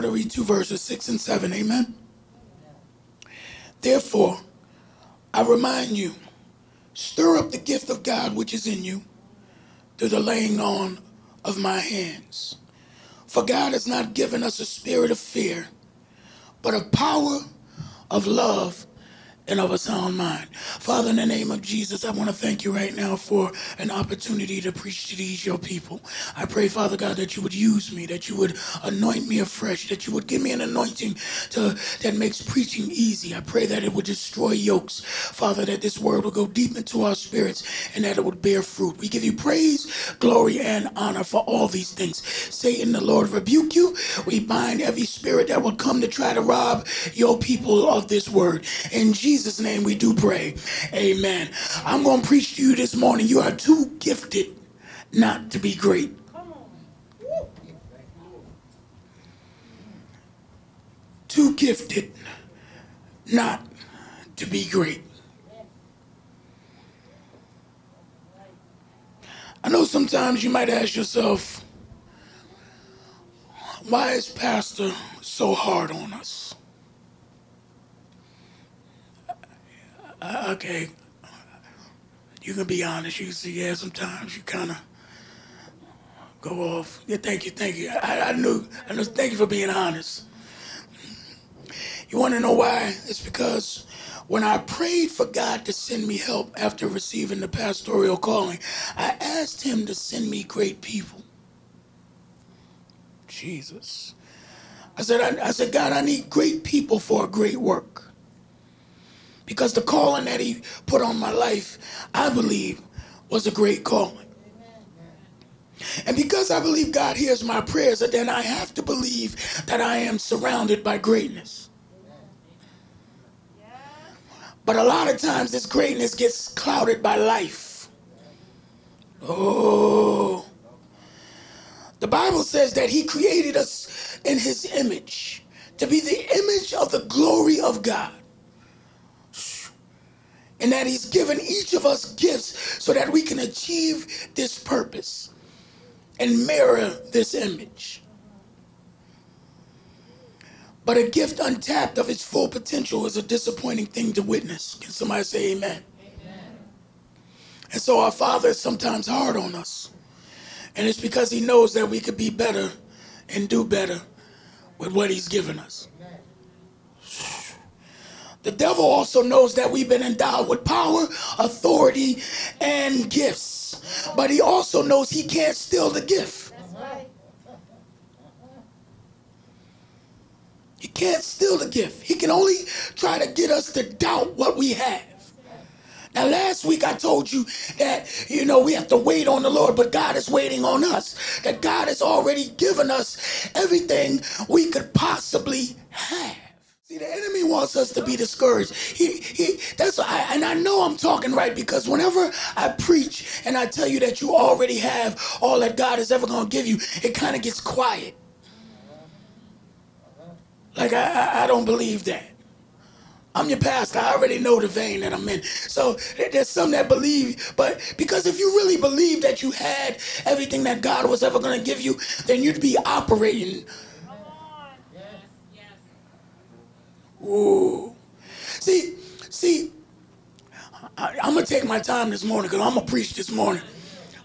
going to read two verses, 6 and 7. Amen. Therefore, I remind you, stir up the gift of God which is in you through the laying on of my hands. For God has not given us a spirit of fear, but of power, of love, and of a sound mind. Father, in the name of Jesus, I want to thank you right now for an opportunity to preach to these your people. I pray, Father God, that you would use me, that you would anoint me afresh, that you would give me an anointing to, that makes preaching easy. I pray that it would destroy yokes. Father, that this word will go deep into our spirits and that it would bear fruit. We give you praise, glory, and honor for all these things. Satan, the Lord rebuke you. We bind every spirit that would come to try to rob your people of this word. In Jesus' Jesus' name we do pray. Amen. I'm going to preach to you this morning. You are too gifted not to be great. Too gifted not to be great. I know sometimes you might ask yourself, why is Pastor so hard on us? Uh, okay, you can be honest. You say, yeah, sometimes you kind of go off. Yeah, thank you, thank you. I, I knew, I know, thank you for being honest. You want to know why? It's because when I prayed for God to send me help after receiving the pastoral calling, I asked Him to send me great people. Jesus. I said, I, I said, God, I need great people for a great work. Because the calling that he put on my life, I believe, was a great calling. And because I believe God hears my prayers, then I have to believe that I am surrounded by greatness. But a lot of times this greatness gets clouded by life. Oh. The Bible says that he created us in his image to be the image of the glory of God and that He's given each of us gifts so that we can achieve this purpose and mirror this image. But a gift untapped of its full potential is a disappointing thing to witness. Can somebody say amen? amen? And so our Father is sometimes hard on us. And it's because He knows that we could be better and do better with what He's given us. The devil also knows that we've been endowed with power, authority, and gifts. But he also knows he can't steal the gift. He can't steal the gift. He can only try to get us to doubt what we have. Now, last week I told you that, you know, we have to wait on the Lord, but God is waiting on us. That God has already given us everything we could possibly have. See, the enemy wants us to be discouraged. He, he, that's and I know I'm talking right because whenever I preach and I tell you that you already have all that God is ever going to give you, it kind of gets quiet. Like I, I, I don't believe that. I'm your pastor. I already know the vein that I'm in. So there's some that believe, but because if you really believe that you had everything that God was ever going to give you, then you'd be operating Ooh. See, see, I, am gonna take my time this morning because I'm gonna preach this morning.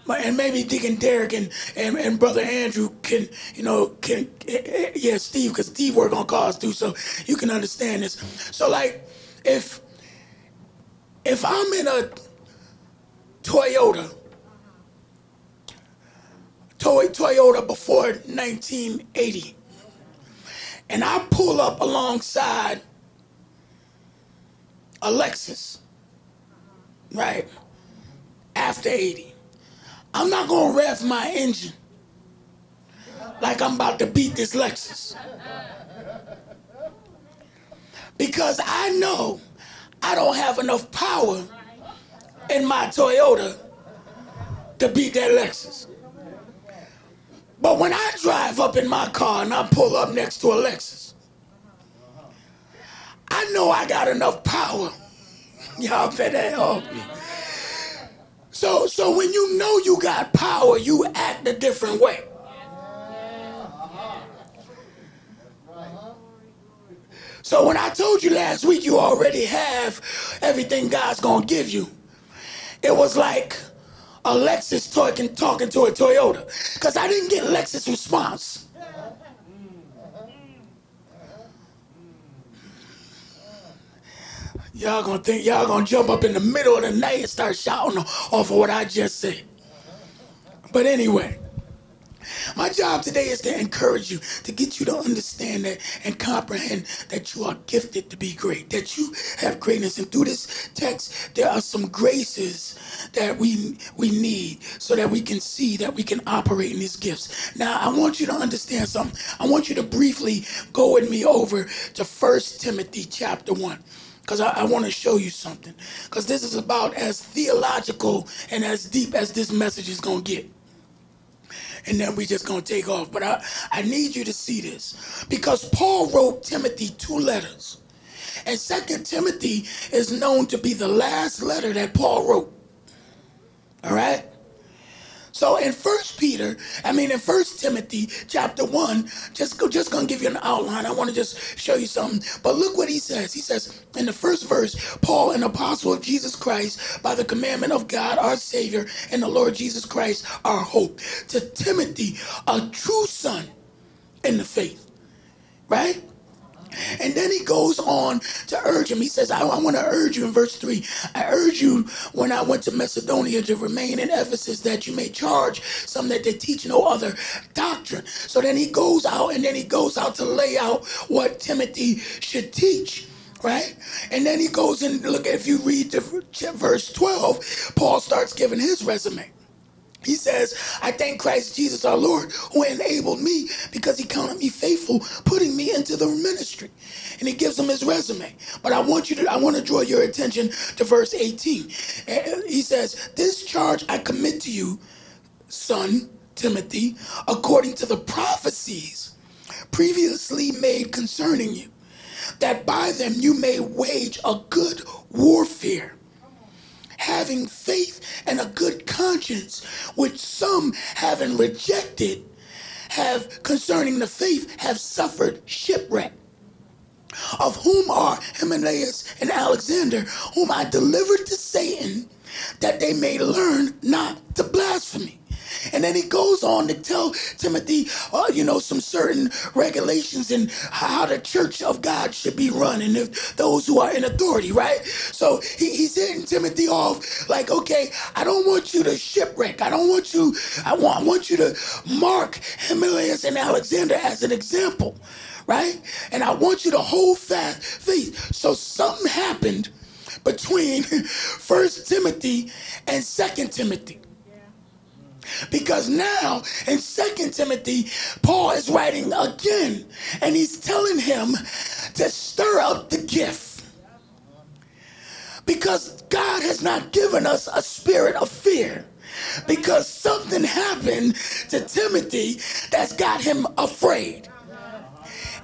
But, And maybe Deacon Derek and, and, and Brother Andrew can, you know, can, eh, eh, yeah, Steve, because Steve work on cars too, so you can understand this. So, like, if if I'm in a Toyota, Toy, Toyota before 1980, and I pull up alongside a Lexus, right, after 80. I'm not going to rev my engine like I'm about to beat this Lexus. Because I know I don't have enough power in my Toyota to beat that Lexus. But when I drive up in my car and I pull up next to a Lexus, I know I got enough power. Y'all better help me. So, so when you know you got power, you act a different way. So when I told you last week you already have everything God's gonna give you, it was like a Lexus talking talking to a Toyota. Because I didn't get Lexus response. Y'all gonna think y'all gonna jump up in the middle of the night and start shouting off of what I just said. But anyway, my job today is to encourage you, to get you to understand that and comprehend that you are gifted to be great, that you have greatness. And through this text, there are some graces that we we need so that we can see that we can operate in these gifts. Now, I want you to understand something. I want you to briefly go with me over to First Timothy chapter 1 because I, I want to show you something. Because this is about as theological and as deep as this message is going to get. And then we just to take off. But I, I need you to see this. Because Paul wrote Timothy two letters. And Second Timothy is known to be the last letter that Paul wrote. All right? So in First Peter, I mean in First Timothy chapter one, just go, just gonna give you an outline. I want to just show you something. But look what he says. He says in the first verse, Paul, an apostle of Jesus Christ, by the commandment of God, our Savior, and the Lord Jesus Christ, our hope, to Timothy, a true son in the faith. Right? And then he goes on to urge him. He says, I, I want to urge you in verse 3. I urge you when I went to Macedonia to remain in Ephesus that you may charge some that they teach no other doctrine. So then he goes out and then he goes out to lay out what Timothy should teach right? And then he goes and look, if you read the verse 12, Paul starts giving his resume. He says, I thank Christ Jesus our Lord who enabled me because he counted me faithful, putting me into the ministry. And he gives him his resume. But I want you to, I want to draw your attention to verse 18. He says, This charge I commit to you, son Timothy, according to the prophecies previously made concerning you, that by them you may wage a good warfare having faith and a good conscience, which some having rejected have concerning the faith have suffered shipwreck. Of whom are Hymenaeus and Alexander, whom I delivered to Satan, that they may learn not to blaspheme. And then he goes on to tell Timothy, uh, you know, some certain regulations and how the church of God should be run and if those who are in authority, right? So he, he's hitting Timothy off like, okay, I don't want you to shipwreck. I don't want you, I want, I want you to mark Hymenaeus and Alexander as an example, right? And I want you to hold fast faith. So something happened between First Timothy and Second Timothy. Because now in Second Timothy, Paul is writing again and he's telling him to stir up the gift. Because God has not given us a spirit of fear. Because something happened to Timothy that's got him afraid.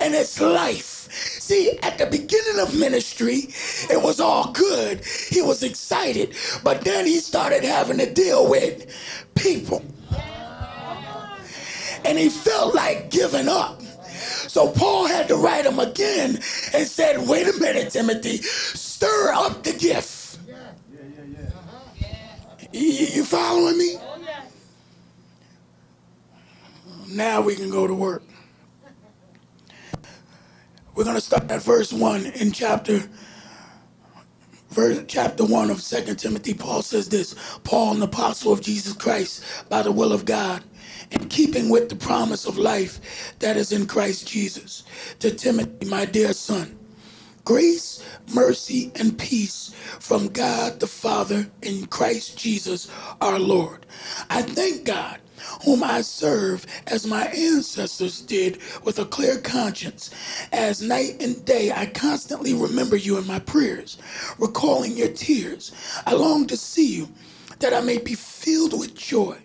And it's life. See, at the beginning of ministry, it was all good. He was excited. But then he started having to deal with people. And he felt like giving up. So Paul had to write him again and said, wait a minute, Timothy, stir up the gift. Yeah. You, you following me? Now we can go to work. We're going to start at verse 1 in chapter verse, chapter 1 of Second Timothy, Paul says this Paul, an apostle of Jesus Christ, by the will of God, in keeping with the promise of life that is in Christ Jesus, to Timothy, my dear son. Grace, mercy, and peace from God the Father in Christ Jesus our Lord. I thank God whom I serve as my ancestors did with a clear conscience. As night and day, I constantly remember you in my prayers, recalling your tears. I long to see you, that I may be filled with joy.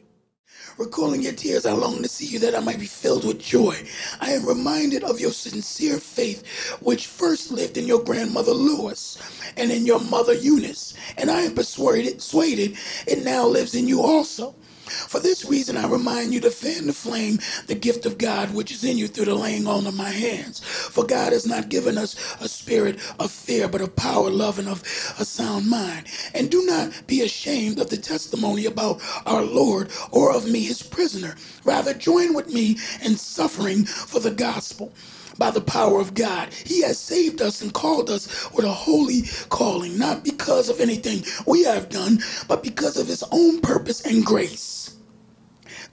Recalling your tears, I long to see you that I might be filled with joy. I am reminded of your sincere faith, which first lived in your grandmother Lois and in your mother Eunice, and I am persuaded, persuaded it now lives in you also. For this reason, I remind you to fan the flame, the gift of God which is in you through the laying on of my hands. For God has not given us a spirit of fear, but of power, love, and of a sound mind. And do not be ashamed of the testimony about our Lord or of me, his prisoner. Rather, join with me in suffering for the gospel by the power of God. He has saved us and called us with a holy calling, not because of anything we have done, but because of his own purpose and grace.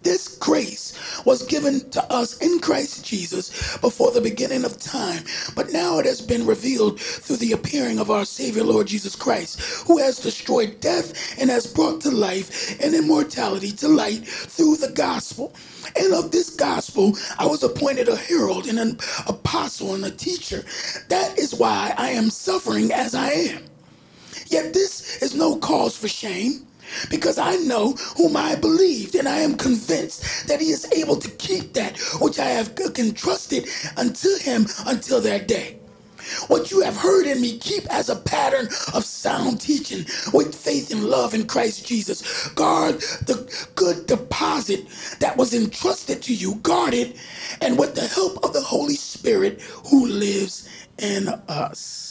This grace was given to us in Christ Jesus before the beginning of time, but now it has been revealed through the appearing of our Savior Lord Jesus Christ, who has destroyed death and has brought to life and immortality to light through the gospel. And of this gospel, I was appointed a herald and an apostle and a teacher. That is why I am suffering as I am. Yet this is no cause for shame because I know whom I believed, and I am convinced that he is able to keep that which I have entrusted unto him until that day. What you have heard in me, keep as a pattern of sound teaching with faith and love in Christ Jesus. Guard the good deposit that was entrusted to you, guard it, and with the help of the Holy Spirit who lives in us.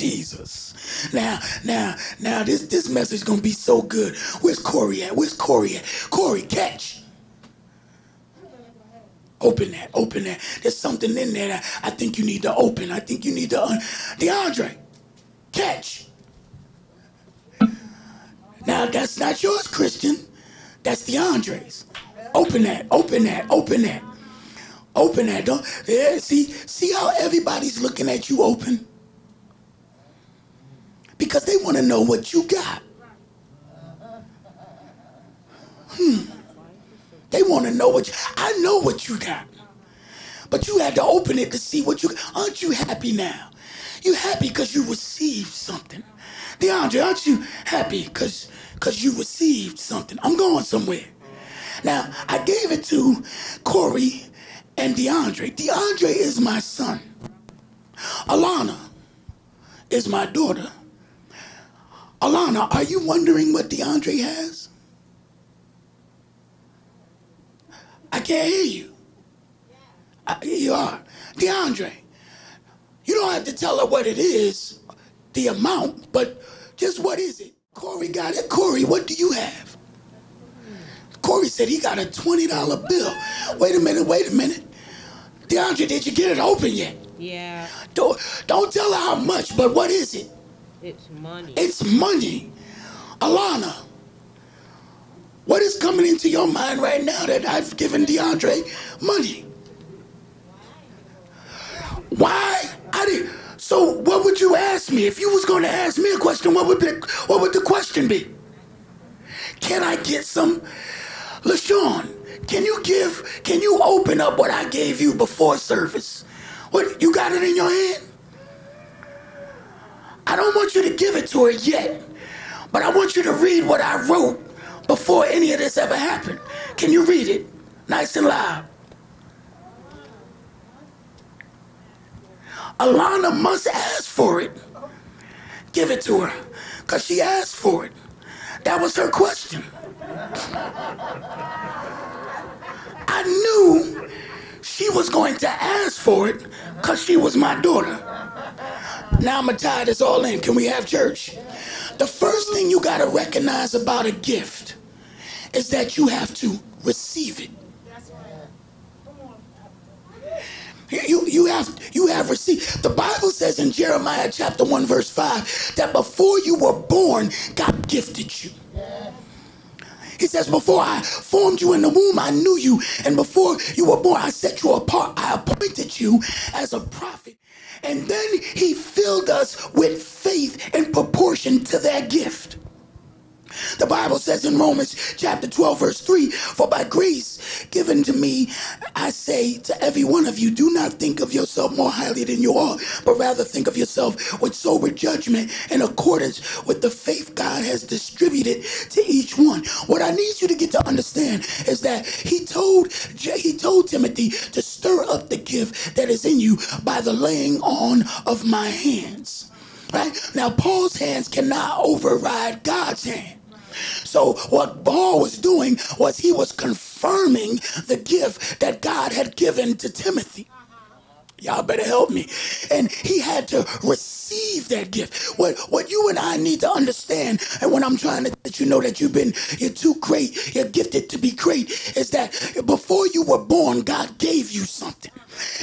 Jesus. Now, now, now, this this message gonna be so good. Where's Corey at? Where's Corey at? Corey, catch. Open that, open that. There's something in there that I think you need to open. I think you need to, un- DeAndre, catch. Now, that's not yours, Christian. That's DeAndre's. Open that, open that, open that. Open that. Don't, yeah, see, see how everybody's looking at you open? Because they want to know what you got. Hmm. They want to know what you, I know what you got. But you had to open it to see what you got. aren't you happy now? You happy because you received something. DeAndre, aren't you happy because because you received something? I'm going somewhere. Now, I gave it to Corey and DeAndre. DeAndre is my son. Alana is my daughter. Alana, are you wondering what DeAndre has? I can't hear you. I, you are. DeAndre, you don't have to tell her what it is, the amount, but just what is it? Corey got it. Corey, what do you have? Corey said he got a $20 bill. Wait a minute, wait a minute. DeAndre, did you get it open yet? Yeah. Don't, don't tell her how much, but what is it? It's money. It's money. Alana, what is coming into your mind right now that I've given DeAndre money? Why? I did. So what would you ask me if you was going to ask me a question? What would the, what would the question be? Can I get some, LaShawn? Can you give? Can you open up what I gave you before service? What you got it in your hand? I don't want you to give it to her yet, but I want you to read what I wrote before any of this ever happened. Can you read it nice and loud? Alana must ask for it. Give it to her because she asked for it. That was her question. I knew she was going to ask for it because she was my daughter. Now to tie this all in. Can we have church? The first thing you got to recognize about a gift is that you have to receive it. You, you have you have received. The Bible says in Jeremiah chapter 1, verse 5, that before you were born, God gifted you. He says, Before I formed you in the womb, I knew you. And before you were born, I set you apart. I appointed you as a prophet. And then he filled us with faith in proportion to that gift. The Bible says in Romans chapter 12, verse 3 For by grace given to me, I say to every one of you, do not think of yourself more highly than you ought, but rather think of yourself with sober judgment in accordance with the faith God has distributed to each one. What I need you to get to understand is that he told, he told Timothy to stir up the gift that is in you by the laying on of my hands. Right? Now, Paul's hands cannot override God's hand. So what Paul was doing was he was confirming the gift that God had given to Timothy. Y'all better help me. And he had to receive that gift. What what you and I need to understand, and when I'm trying to let you know that you've been, you're too great, you're gifted to be great, is that before you were born, God gave you something.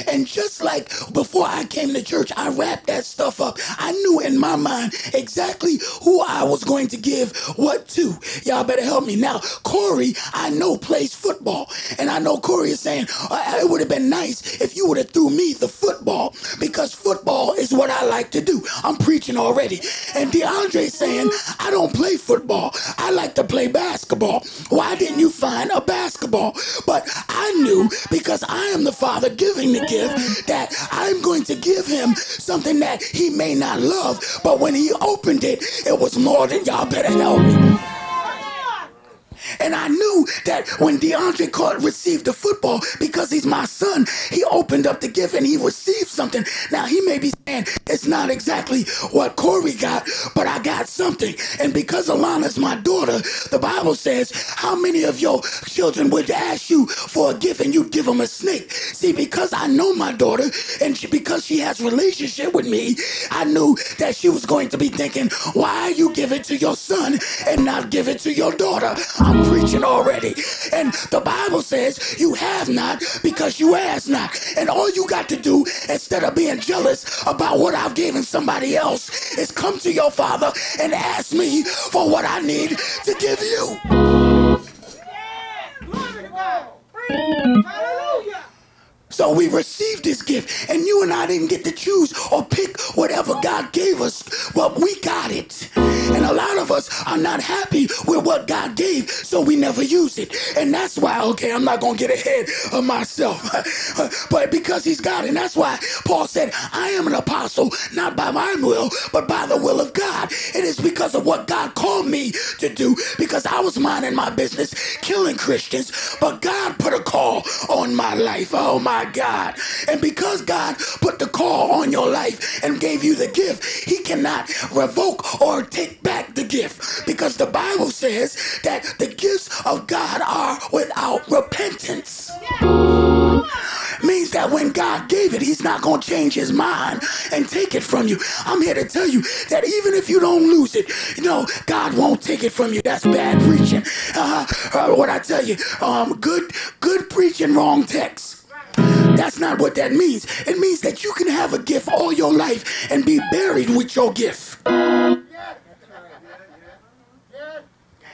And just like before I came to church, I wrapped that stuff up. I knew in my mind exactly who I was going to give what to. Y'all better help me. Now, Corey, I know plays football. And I know Corey is saying, uh, it would have been nice if you would have threw me the football because football is what I like to do. I'm preaching already. And DeAndre saying, I don't play football. I like to play basketball. Why didn't you find a basketball? But I knew because I am the father giving the gift that I'm going to give him something that he may not love. But when he opened it, it was more than y'all better help me. And I knew that when DeAndre caught received the football, because he's my son, he opened up the gift and he received something. Now he may be saying it's not exactly what Corey got, but I got something. And because Alana's my daughter, the Bible says, how many of your children would ask you for a gift and you'd give them a snake? See, because I know my daughter and she, because she has relationship with me, I knew that she was going to be thinking, why you give it to your son and not give it to your daughter? I'm preaching already. And the Bible says you have not because you ask not. And all you got to do instead of being jealous about what I've given somebody else is come to your father and ask me for what I need to give you. So we received this gift, and you and I didn't get to choose or pick whatever God gave us, but we got it. And a lot of us are not happy with what God gave, so we never use it. And that's why, okay, I'm not going to get ahead of myself, but because He's God. And that's why Paul said, I am an apostle, not by my will, but by the will of God. It is because of what God called me to do, because I was minding my business, killing Christians, but God put a call on my life. Oh, my God. And because God put the call on your life and gave you the gift, He cannot revoke or take back the gift because the Bible says that the gifts of God are without repentance. Means that when God gave it, He's not going to change His mind and take it from you. I'm here to tell you that even if you don't lose it, you know, God won't take it from you. That's bad preaching. Uh, uh, what I tell you, um, good, good preaching, wrong text. That's not what that means. It means that you can have a gift all your life and be buried with your gift.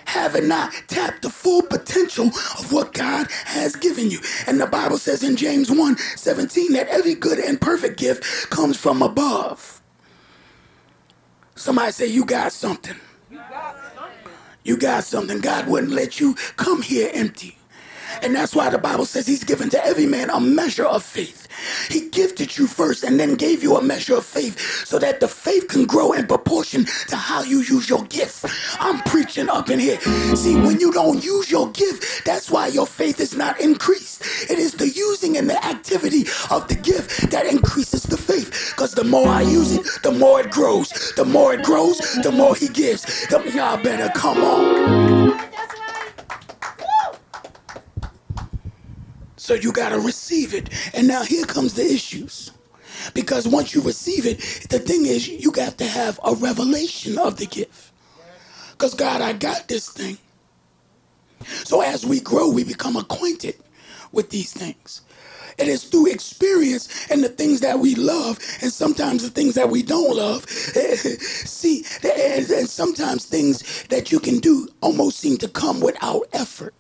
Having not tapped the full potential of what God has given you. And the Bible says in James 1 17 that every good and perfect gift comes from above. Somebody say, You got something. You got something. God wouldn't let you come here empty. And that's why the Bible says he's given to every man a measure of faith. He gifted you first and then gave you a measure of faith so that the faith can grow in proportion to how you use your gift. I'm preaching up in here. See, when you don't use your gift, that's why your faith is not increased. It is the using and the activity of the gift that increases the faith. Because the more I use it, the more it grows. The more it grows, the more he gives. The, y'all better come on. So you got to receive it. And now here comes the issues. Because once you receive it, the thing is, you got to have a revelation of the gift. Because God, I got this thing. So as we grow, we become acquainted with these things. It is through experience and the things that we love, and sometimes the things that we don't love. See, and sometimes things that you can do almost seem to come without effort.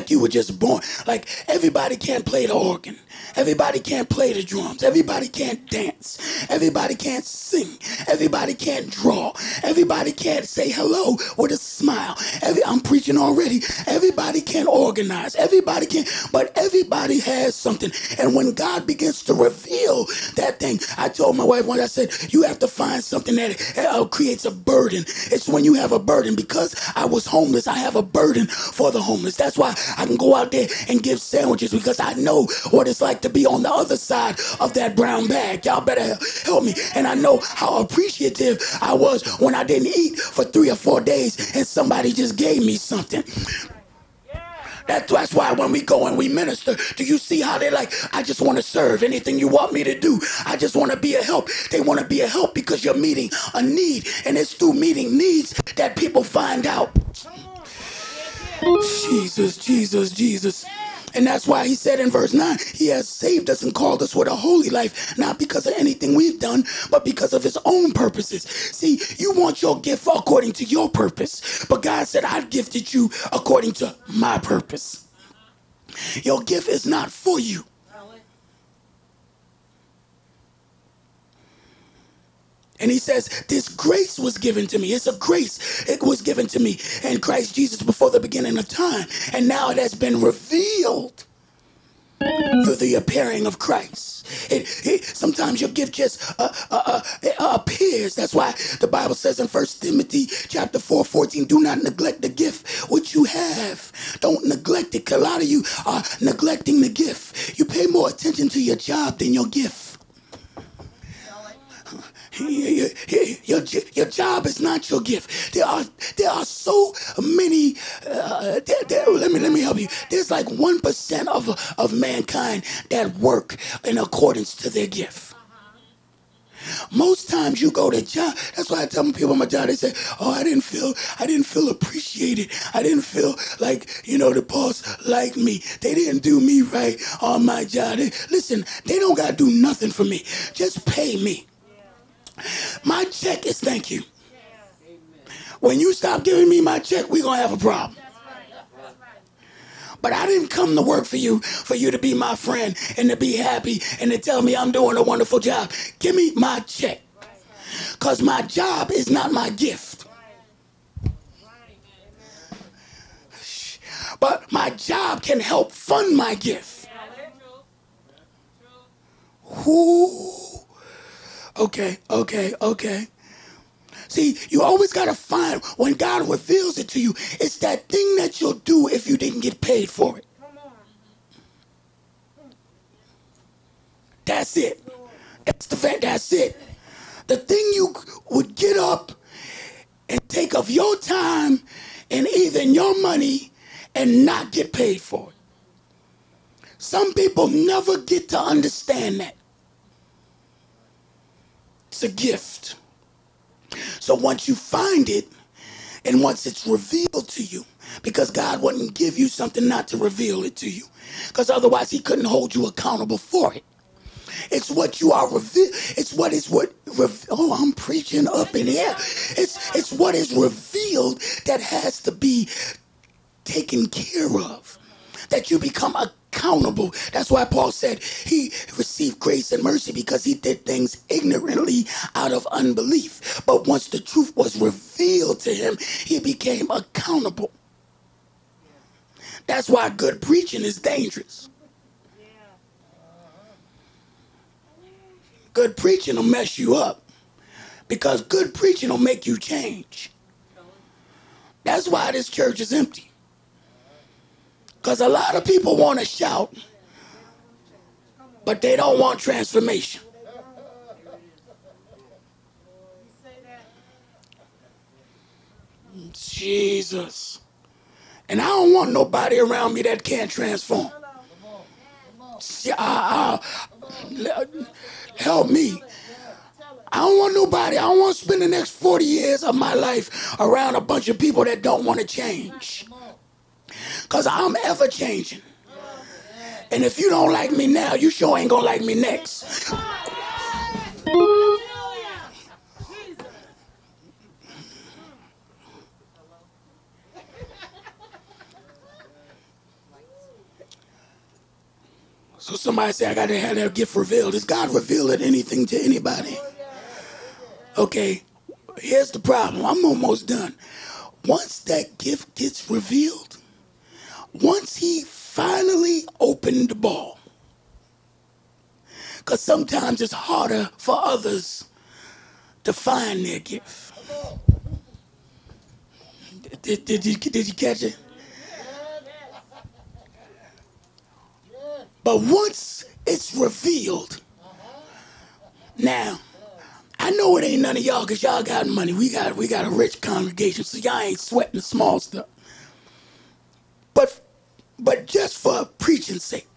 Like you were just born. Like everybody can't play the organ. Everybody can't play the drums. Everybody can't dance. Everybody can't sing. Everybody can't draw. Everybody can't say hello with a smile. Every, I'm preaching already. Everybody can't organize. Everybody can, but everybody has something. And when God begins to reveal that thing, I told my wife once, I said, you have to find something that uh, creates a burden. It's when you have a burden because I was homeless. I have a burden for the homeless. That's why I can go out there and give sandwiches because I know what it's like to be on the other side of that brown bag. Y'all better help me. And I know how appreciative I was when I didn't eat for three or four days and somebody just gave me something. that's why when we go and we minister, do you see how they're like, I just want to serve anything you want me to do. I just want to be a help. They want to be a help because you're meeting a need. And it's through meeting needs that people find out. Jesus, Jesus, Jesus. And that's why he said in verse 9, he has saved us and called us with a holy life, not because of anything we've done, but because of his own purposes. See, you want your gift according to your purpose, but God said, I've gifted you according to my purpose. Your gift is not for you. And he says, This grace was given to me. It's a grace. It was given to me in Christ Jesus before the beginning of time. And now it has been revealed through the appearing of Christ. It, it, sometimes your gift just uh, uh, uh, appears. That's why the Bible says in 1 Timothy chapter 4, 14, do not neglect the gift which you have. Don't neglect it. A lot of you are neglecting the gift. You pay more attention to your job than your gift. Your, your, your, job is not your gift. There are there are so many. Uh, there, there, let me let me help you. There's like one percent of of mankind that work in accordance to their gift. Most times you go to job. That's why I tell people my job. They say, "Oh, I didn't feel, I didn't feel appreciated. I didn't feel like you know the boss liked me. They didn't do me right on my job." They, listen, they don't gotta do nothing for me. Just pay me. My check is thank you. When you stop giving me my check, we're going to have a problem. But I didn't come to work for you, for you to be my friend and to be happy and to tell me I'm doing a wonderful job. Give me my check. Because my job is not my gift. But my job can help fund my gift. Who? Okay, okay, okay. See, you always got to find when God reveals it to you, it's that thing that you'll do if you didn't get paid for it. That's it. That's the fact. That's it. The thing you would get up and take of your time and even your money and not get paid for it. Some people never get to understand that. It's a gift. So once you find it, and once it's revealed to you, because God wouldn't give you something not to reveal it to you, because otherwise He couldn't hold you accountable for it. It's what you are revealed. It's what is what. oh, I'm preaching up in here. It's it's what is revealed that has to be taken care of. That you become a accountable. That's why Paul said he received grace and mercy because he did things ignorantly out of unbelief. But once the truth was revealed to him, he became accountable. That's why good preaching is dangerous. Good preaching will mess you up because good preaching will make you change. That's why this church is empty. Because a lot of people want to shout, but they don't want transformation. Jesus. And I don't want nobody around me that can't transform. Help me. I don't want nobody. I don't want to spend the next 40 years of my life around a bunch of people that don't want to change. Because I'm ever changing. And if you don't like me now, you sure ain't gonna like me next. So somebody say, I got to have that gift revealed. Is God revealing anything to anybody? Okay, here's the problem. I'm almost done. Once that gift gets revealed, once he finally opened the ball, because sometimes it's harder for others to find their gift. Did, did, you, did you catch it? But once it's revealed, now I know it ain't none of y'all because y'all got money. We got we got a rich congregation, so y'all ain't sweating the small stuff. But just for preaching's sake,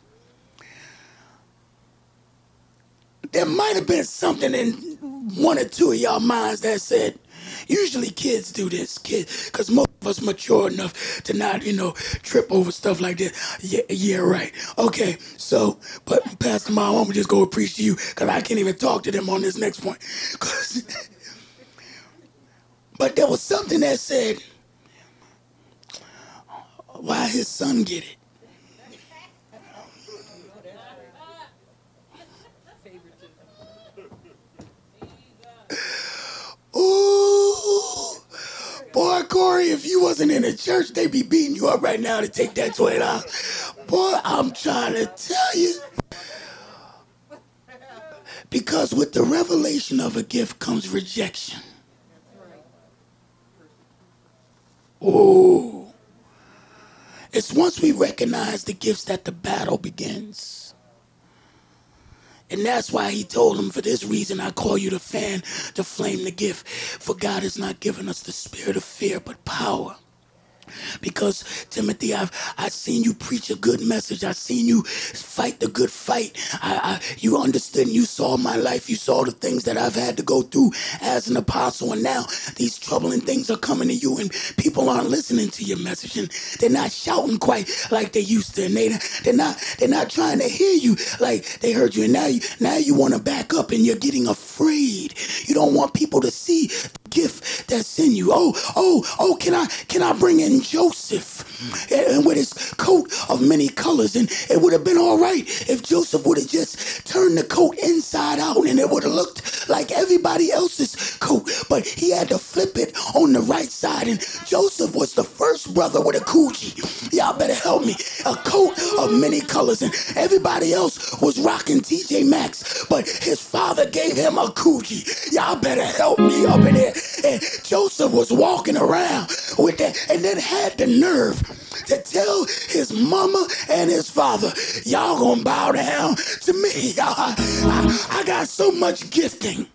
there might have been something in one or two of y'all minds that said, usually kids do this, kids, because most of us mature enough to not, you know, trip over stuff like this. Yeah, yeah, right. Okay, so, but Pastor Mom, I'm just go preach to you because I can't even talk to them on this next point. but there was something that said, why his son get it? Ooh. Boy, Corey, if you wasn't in a church, they'd be beating you up right now to take that $20. Boy, I'm trying to tell you. Because with the revelation of a gift comes rejection. Oh. It's once we recognize the gifts that the battle begins. And that's why he told him, For this reason I call you to fan, to flame the gift. For God has not given us the spirit of fear, but power because Timothy, I've I've seen you preach a good message. I've seen you fight the good fight. I, I, you understood and you saw my life. You saw the things that I've had to go through as an apostle. And now these troubling things are coming to you, and people aren't listening to your message, and they're not shouting quite like they used to. And they they're not they're not trying to hear you like they heard you. And now you now you want to back up, and you're getting afraid. You don't want people to see the gift that's in you. Oh, oh, oh, can I can I bring in Joseph and with his coat of many colors? And it would have been all right if Joseph would have just turned the coat inside out and it would have looked like everybody else's coat. But he had to flip it on the right side. And Joseph was the first brother with a Coogi. Y'all better help me. A coat of many colors. And everybody else was rocking TJ Maxx. But his father gave him a Coogi. Y'all better help me up in here. And Joseph was walking around with that and then had the nerve to tell his mama and his father, y'all gonna bow down to me. Y'all, I, I got so much gifting.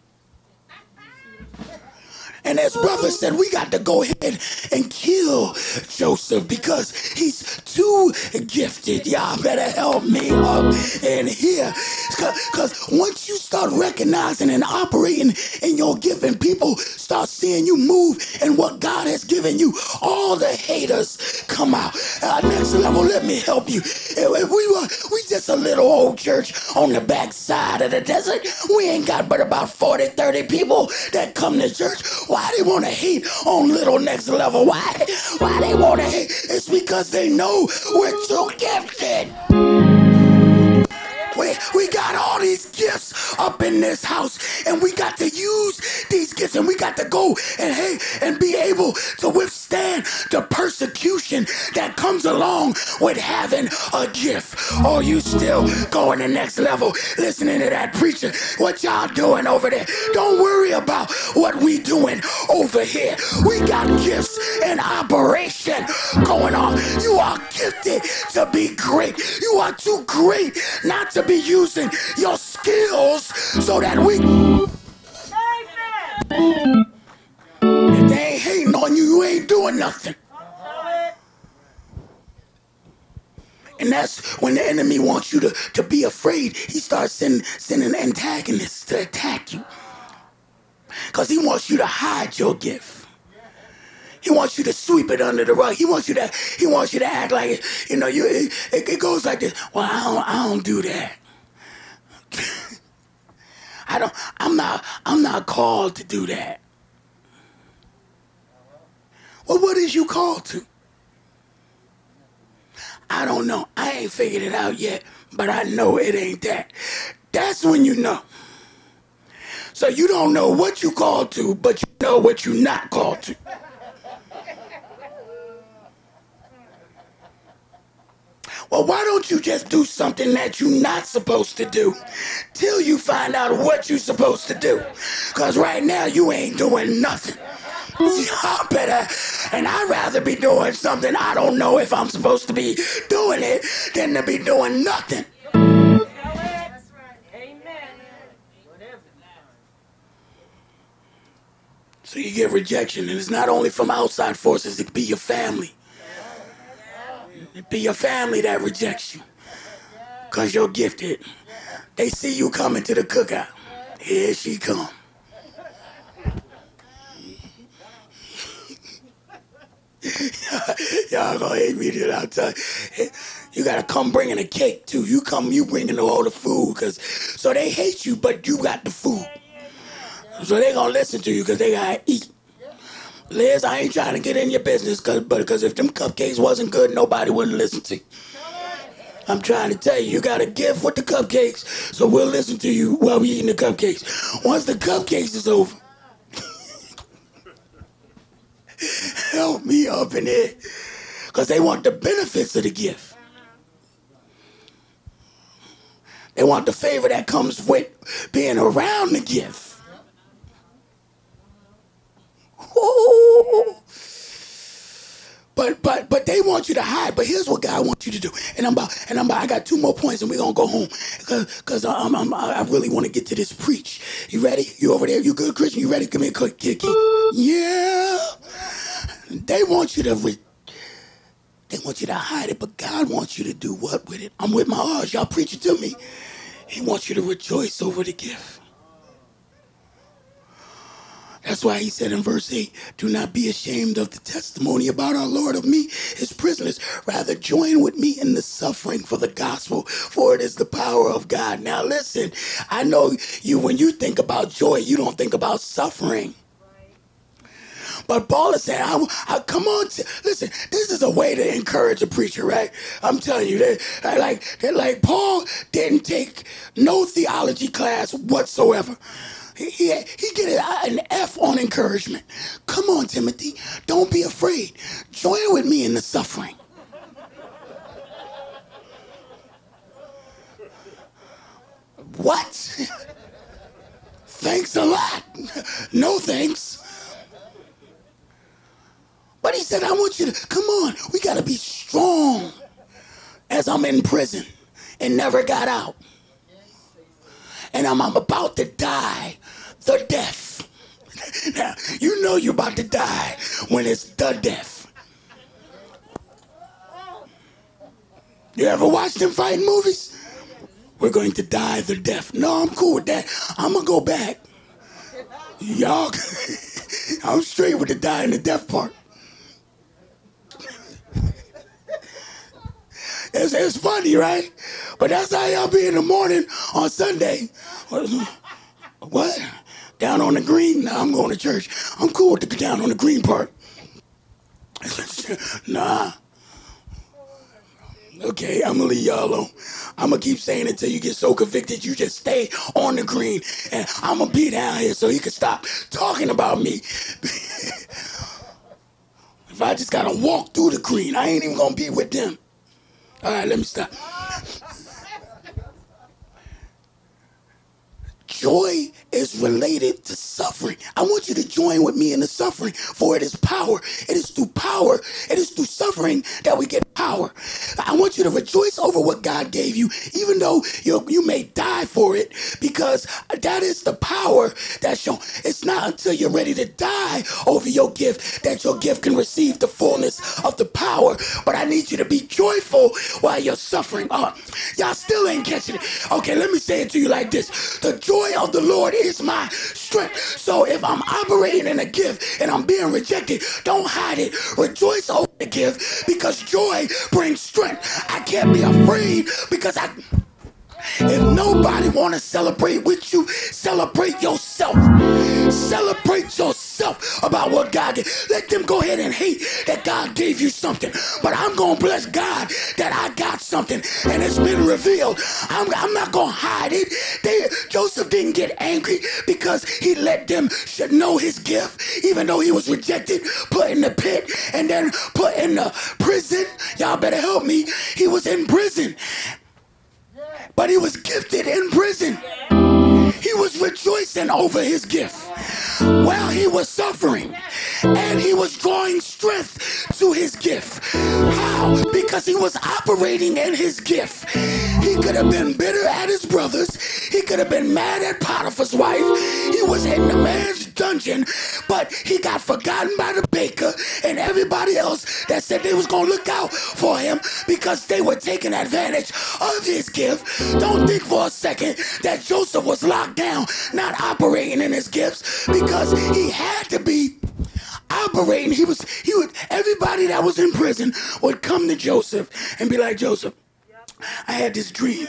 And his brother said, We got to go ahead and kill Joseph because he's too gifted. Y'all better help me up in here. Because once you start recognizing and operating in your giving, people start seeing you move and what God has given you. All the haters come out. Uh, next level, let me help you. If we were we just a little old church on the backside of the desert, we ain't got but about 40, 30 people that come to church. Why why they want to hate on little next level? Why? Why they want to hate? It's because they know we're too gifted. We, got all these gifts up in this house, and we got to use these gifts, and we got to go and hey and be able to withstand the persecution that comes along with having a gift. Oh, you still going the next level, listening to that preacher? What y'all doing over there? Don't worry about what we doing over here. We got gifts in operation going on. You are gifted to be great. You are too great not to be using your skills so that we. Can. If they ain't hating on you, you ain't doing nothing. And that's when the enemy wants you to, to be afraid. He starts sending, sending antagonists to attack you. Because he wants you to hide your gift. He wants you to sweep it under the rug. He wants you to he wants you to act like you know you it, it goes like this. Well, I don't I don't do that. I don't I'm not I'm not called to do that. Well, what is you called to? I don't know. I ain't figured it out yet, but I know it ain't that. That's when you know. So you don't know what you called to, but you know what you're not called to. Well, why don't you just do something that you're not supposed to do till you find out what you're supposed to do? Because right now you ain't doing nothing. Y'all better, and I'd rather be doing something I don't know if I'm supposed to be doing it than to be doing nothing. So you get rejection, and it's not only from outside forces, it could be your family. Be your family that rejects you. Cause you're gifted. They see you coming to the cookout. Here she come. Y'all gonna hate me I tell you. You gotta come bringing a cake too. You come, you bringing all the food, cause so they hate you, but you got the food. So they gonna listen to you, cause they gotta eat. Liz, I ain't trying to get in your business, cause but because if them cupcakes wasn't good, nobody wouldn't listen to you. I'm trying to tell you, you got a gift with the cupcakes, so we'll listen to you while we eating the cupcakes. Once the cupcakes is over, help me up in there, because they want the benefits of the gift. They want the favor that comes with being around the gift. But but but they want you to hide. But here's what God wants you to do. And I'm about and I'm about, I got two more points and we're gonna go home because because I'm, I'm, i really want to get to this preach. You ready? You over there? You good, Christian? You ready? Come here, Kiki. Yeah. They want you to. Re- they want you to hide it, but God wants you to do what with it? I'm with my R's. Y'all preach it to me. He wants you to rejoice over the gift. That's why he said in verse 8, Do not be ashamed of the testimony about our Lord of me, his prisoners. Rather, join with me in the suffering for the gospel, for it is the power of God. Now, listen, I know you, when you think about joy, you don't think about suffering. But Paul is saying, I, I, come on, t- listen, this is a way to encourage a preacher, right? I'm telling you, that like, like Paul didn't take no theology class whatsoever. He, he, get an F on encouragement. Come on, Timothy. Don't be afraid. Join with me in the suffering. What? thanks a lot. No thanks. But he said, I want you to, come on, we got to be strong as I'm in prison and never got out. And I'm, I'm about to die the death. Now, you know you're about to die when it's the death. You ever watch them fighting movies? We're going to die the death. No, I'm cool with that. I'm going to go back. Y'all, I'm straight with the die and the death part. It's, it's funny, right? But that's how y'all be in the morning on Sunday. What? Down on the green? Nah, I'm going to church. I'm cool with the down on the green part. nah. Okay, I'm gonna leave y'all alone. I'm gonna keep saying it until you get so convicted you just stay on the green. And I'm gonna be down here so he can stop talking about me. if I just gotta walk through the green, I ain't even gonna be with them. All right, let me stop. Joy is related to suffering. I want you to join with me in the suffering, for it is power. It is through power, it is through suffering that we get power. I want you to rejoice over what God gave you, even though you, you may die for it, because that is the power that's shown. It's not until you're ready to die over your gift that your gift can receive the fullness of the power. But I need you to be joyful while you're suffering. Oh, y'all still ain't catching it. Okay, let me say it to you like this The joy of the Lord is my strength. So if I'm operating in a gift and I'm being rejected, don't hide it. Rejoice over the gift because joy brings strength. I can't be afraid because I if nobody want to celebrate with you, celebrate yourself. Celebrate yourself about what God gave. Let them go ahead and hate that God gave you something. But I'm going to bless God that I got something and it's been revealed. I'm, I'm not going to hide it. They, Joseph didn't get angry because he let them should know his gift, even though he was rejected, put in the pit, and then put in the prison. Y'all better help me. He was in prison but he was gifted in prison. He was rejoicing over his gift while he was suffering. And he was drawing strength to his gift. How? Because he was operating in his gift. He could have been bitter at his brothers. He could have been mad at Potiphar's wife. He was in the man's dungeon, but he got forgotten by the baker and everybody else that said they was gonna look out for him because they were taking advantage of his gift. Don't think for a second that Joseph was locked down, not operating in his gifts, because he had to be operating. He was he would everybody that was in prison would come to Joseph and be like, Joseph, I had this dream.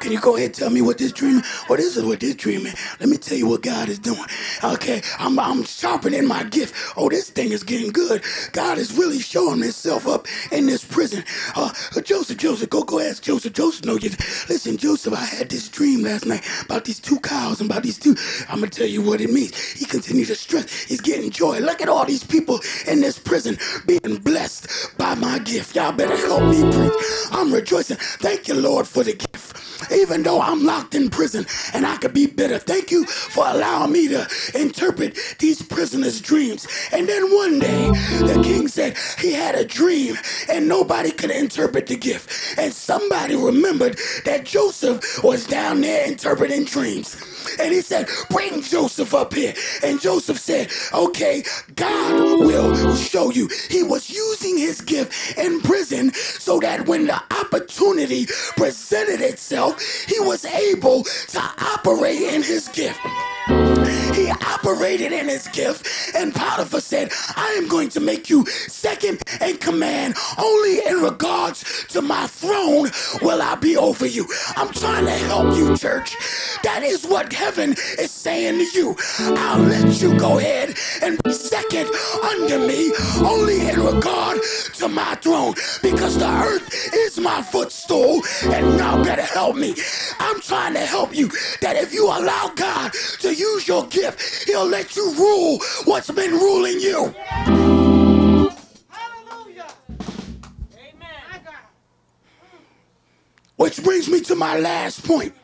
Can you go ahead and tell me what this dream? Well, this is What this dream is? Let me tell you what God is doing. Okay, I'm I'm sharpening my gift. Oh, this thing is getting good. God is really showing Himself up in this prison. Uh, Joseph, Joseph, go go ask Joseph. Joseph, no, you listen, Joseph. I had this dream last night about these two cows and about these two. I'm gonna tell you what it means. He continued to stress. He's getting joy. Look at all these people in this prison being blessed by my gift. Y'all better help me preach. I'm rejoicing. Thank you, Lord, for the gift even though I'm locked in prison and I could be bitter. Thank you for allowing me to interpret these prisoners' dreams. And then one day, the king said he had a dream and nobody could interpret the gift. And somebody remembered that Joseph was down there interpreting dreams. And he said, Bring Joseph up here. And Joseph said, Okay, God will show you. He was using his gift in prison so that when the opportunity presented itself, he was able to operate in his gift. He operated in his gift, and Potiphar said, I am going to make you second in command. Only in regards to my throne will I be over you. I'm trying to help you, church. That is what heaven is saying to you. I'll let you go ahead and be second under me, only in regard to my throne, because the earth is my footstool, and now better help me. I'm trying to help you that if you allow God to use your gift, He'll let you rule what's been ruling you. Which brings me to my last point.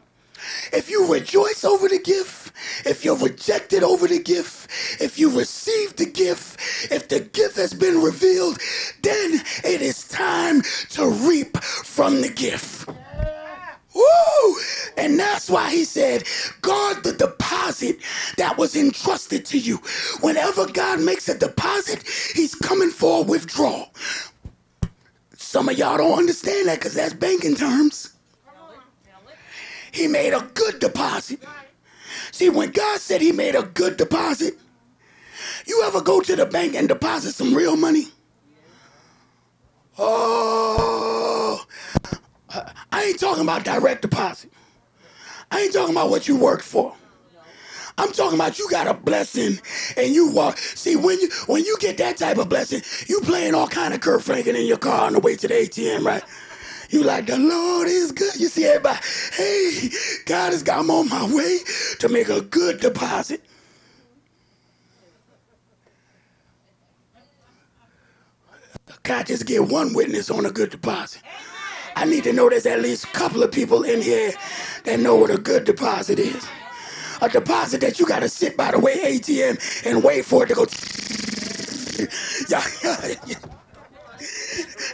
If you rejoice over the gift, if you're rejected over the gift, if you receive the gift, if the gift has been revealed, then it is time to reap from the gift. Woo! And that's why he said, guard the deposit that was entrusted to you. Whenever God makes a deposit, he's coming for a withdrawal. Some of y'all don't understand that because that's banking terms. He made a good deposit. See, when God said he made a good deposit, you ever go to the bank and deposit some real money? Oh, I ain't talking about direct deposit. I ain't talking about what you work for. I'm talking about you got a blessing and you walk. See, when you when you get that type of blessing, you playing all kind of Kirk Franklin in your car on the way to the ATM, right? You like the Lord is good. You see everybody, hey, God has got I'm on my way to make a good deposit. God just get one witness on a good deposit? I need to know there's at least a couple of people in here that know what a good deposit is. A deposit that you got to sit by the way ATM and wait for it to go. yeah,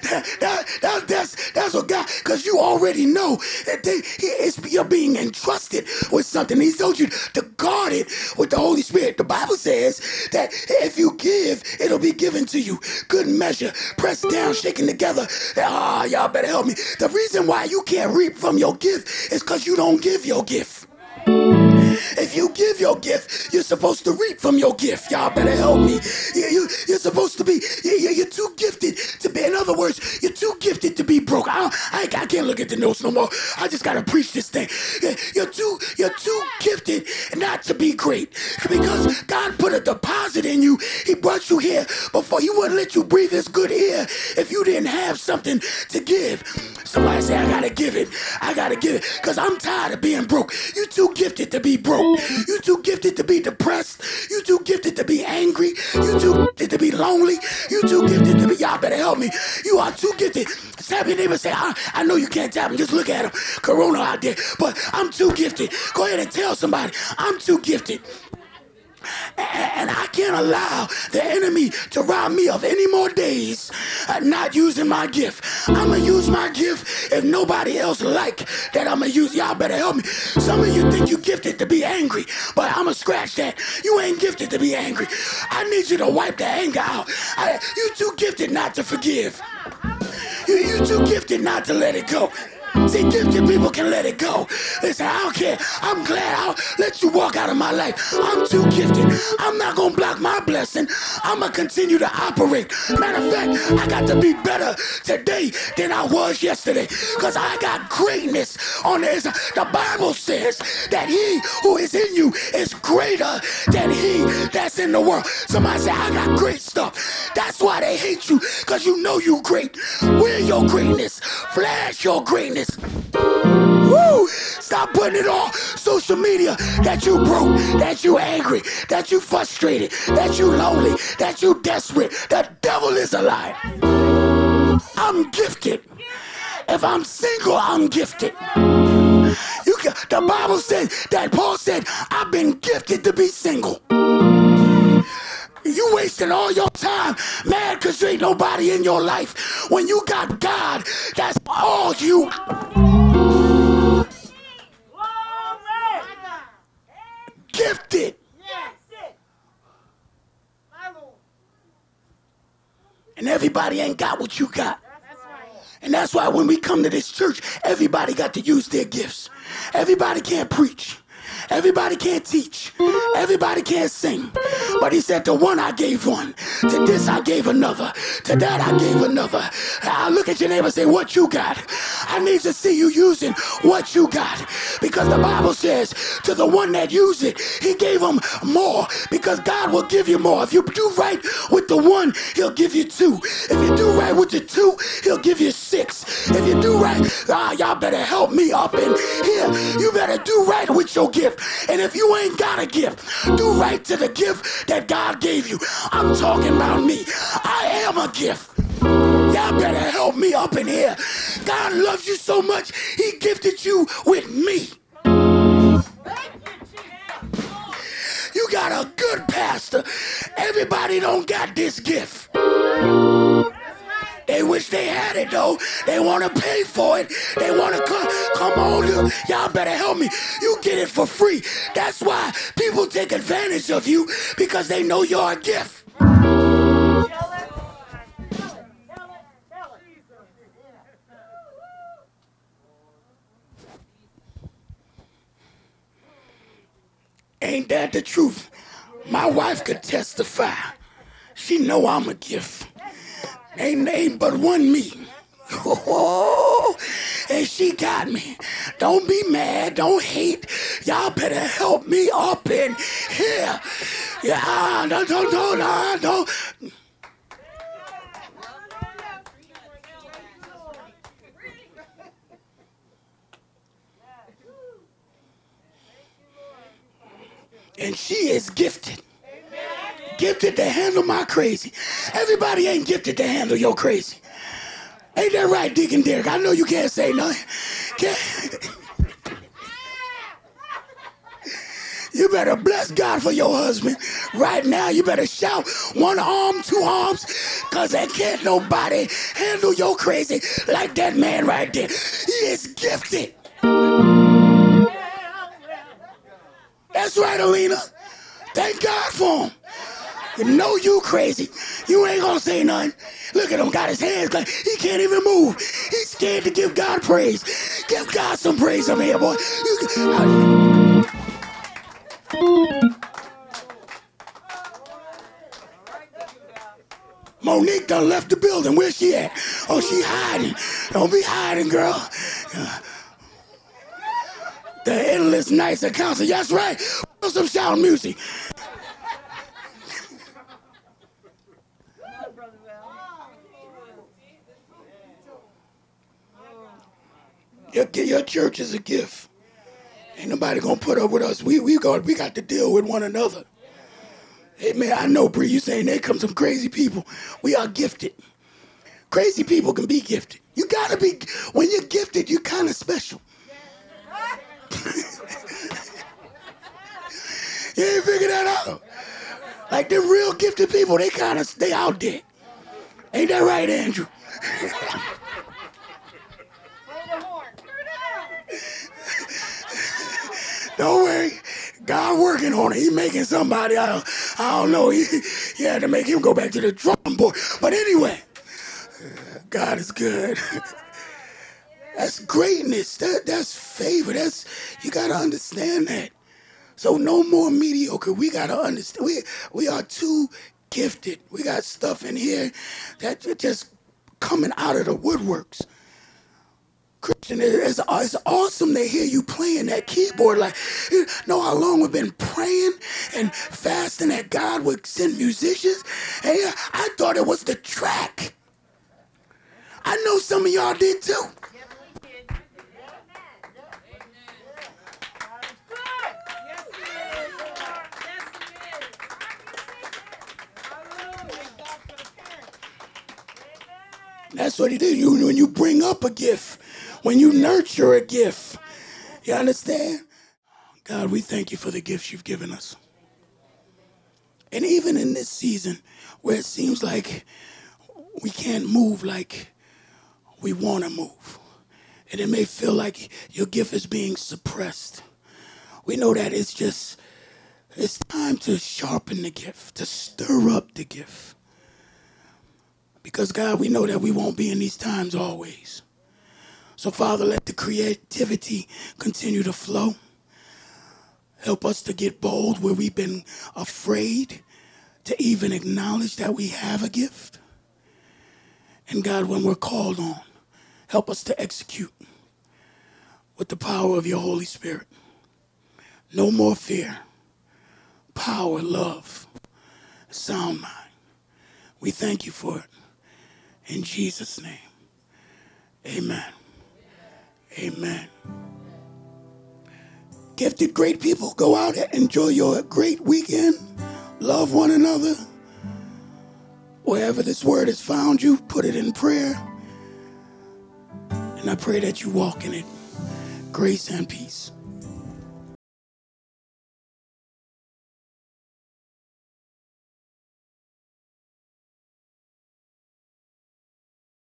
that, that, that, that's that's what God, because you already know that they, he, you're being entrusted with something. He told you to guard it with the Holy Spirit. The Bible says that if you give, it'll be given to you. Good measure, pressed down, shaken together. Ah, y'all better help me. The reason why you can't reap from your gift is because you don't give your gift. If you give your gift, you're supposed to reap from your gift. Y'all better help me. You, are supposed to be, you, you're too gifted to be, in other words, you're too gifted to be broke. I, I, I can't look at the notes no more. I just got to preach this thing. You're too, you're too gifted not to be great because God put a deposit in you. He brought you here before He wouldn't let you breathe His good air if you didn't have something to give. Somebody say, I got to give it. I got to give it because I'm tired of being broke. You're too gifted to be broke. You too gifted to be depressed. You too gifted to be angry. You too gifted to be lonely. You too gifted to be, y'all better help me. You are too gifted. Tap your neighbor say, I, I know you can't tap him. Just look at him. Corona out there. But I'm too gifted. Go ahead and tell somebody, I'm too gifted And I can't allow the enemy to rob me of any more days not using my gift. I'm going to use my gift if nobody else like that I'm going to use. Y'all better help me. Some of you think you gifted to be angry, but I'm going to scratch that. You ain't gifted to be angry. I need you to wipe the anger out. I, you too gifted not to forgive. You, you too gifted not to let it go. See, gifted people can let it go. They say, I don't care. I'm glad I'll let you walk out of my life. I'm too gifted. I'm not going to block my blessing. I'm going to continue to operate. Matter of fact, I got to be better today than I was yesterday because I got greatness on the inside. The Bible says that he who is in you is greater than he that's in the world. Somebody say, I got great stuff. That's why they hate you because you know you great. Wear your greatness. Flash your greatness. Woo! Stop putting it on social media that you broke, that you angry, that you frustrated, that you lonely, that you desperate. The devil is a lie. I'm gifted. If I'm single, I'm gifted. You can, the Bible says that Paul said, I've been gifted to be single. You wasting all your time mad because there ain't nobody in your life. When you got God, that's all you. Gifted. And everybody ain't got what you got. And that's why when we come to this church, everybody got to use their gifts. Everybody can't preach. Everybody can't teach. Everybody can't sing. But he said, To one I gave one. To this I gave another. To that I gave another. I look at your neighbor and say, What you got? I need to see you using what you got. Because the Bible says, To the one that used it, he gave him more. Because God will give you more. If you do right with the one, he'll give you two. If you do right with the two, he'll give you six. If you do right, ah, y'all better help me up in here. You better do right with your gift. And if you ain't got a gift, do right to the gift that God gave you. I'm talking about me. I am a gift. Y'all better help me up in here. God loves you so much, He gifted you with me. You got a good pastor. Everybody don't got this gift. They wish they had it though. They want to pay for it. They want to come. Come on, y'all better help me. You get it for free. That's why people take advantage of you because they know you're a gift. Ain't that the truth? My wife could testify. She know I'm a gift. Ain't ain't but one me. Oh, and she got me. Don't be mad. Don't hate. Y'all better help me up in here. Yeah, don't, don't, don't, don't. And she is gifted gifted to handle my crazy. Everybody ain't gifted to handle your crazy. Ain't that right, Deacon Derek? I know you can't say nothing. Can't. You better bless God for your husband right now. You better shout one arm, two arms, because there can't nobody handle your crazy like that man right there. He is gifted. That's right, Alina. Thank God for him. You know you crazy. You ain't gonna say nothing. Look at him, got his hands like he can't even move. He's scared to give God praise. Give God some praise up here, boy. You, Monique done left the building. Where's she at? Oh, she hiding. Don't be hiding, girl. The endless nights of council. That's right. Put some shout music. Your, your church is a gift. Ain't nobody gonna put up with us. We we got we got to deal with one another. Hey man, I know Bree, you saying there come some crazy people. We are gifted. Crazy people can be gifted. You gotta be when you're gifted, you're kind of special. you ain't figure that out. Like the real gifted people, they kind of stay out there. Ain't that right, Andrew? Don't worry. God working on it. He making somebody, I, I don't know, he, he had to make him go back to the drum board. But anyway, God is good. That's greatness. That, that's favor. That's you gotta understand that. So no more mediocre. We gotta understand. We we are too gifted. We got stuff in here that just coming out of the woodworks. Christian, it's, it's awesome to hear you playing that keyboard. Like, you know how long we've been praying and fasting that God would send musicians? Hey, I thought it was the track. I know some of y'all did too. That's what he did. You when you bring up a gift, when you nurture a gift. You understand? God, we thank you for the gifts you've given us. And even in this season where it seems like we can't move like we want to move, and it may feel like your gift is being suppressed, we know that it's just, it's time to sharpen the gift, to stir up the gift. Because, God, we know that we won't be in these times always. So, Father, let the creativity continue to flow. Help us to get bold where we've been afraid to even acknowledge that we have a gift. And God, when we're called on, help us to execute with the power of your Holy Spirit. No more fear, power, love, sound mind. We thank you for it. In Jesus' name, amen. Amen. Gifted, great people, go out and enjoy your great weekend. Love one another. Wherever this word has found you, put it in prayer. And I pray that you walk in it. Grace and peace.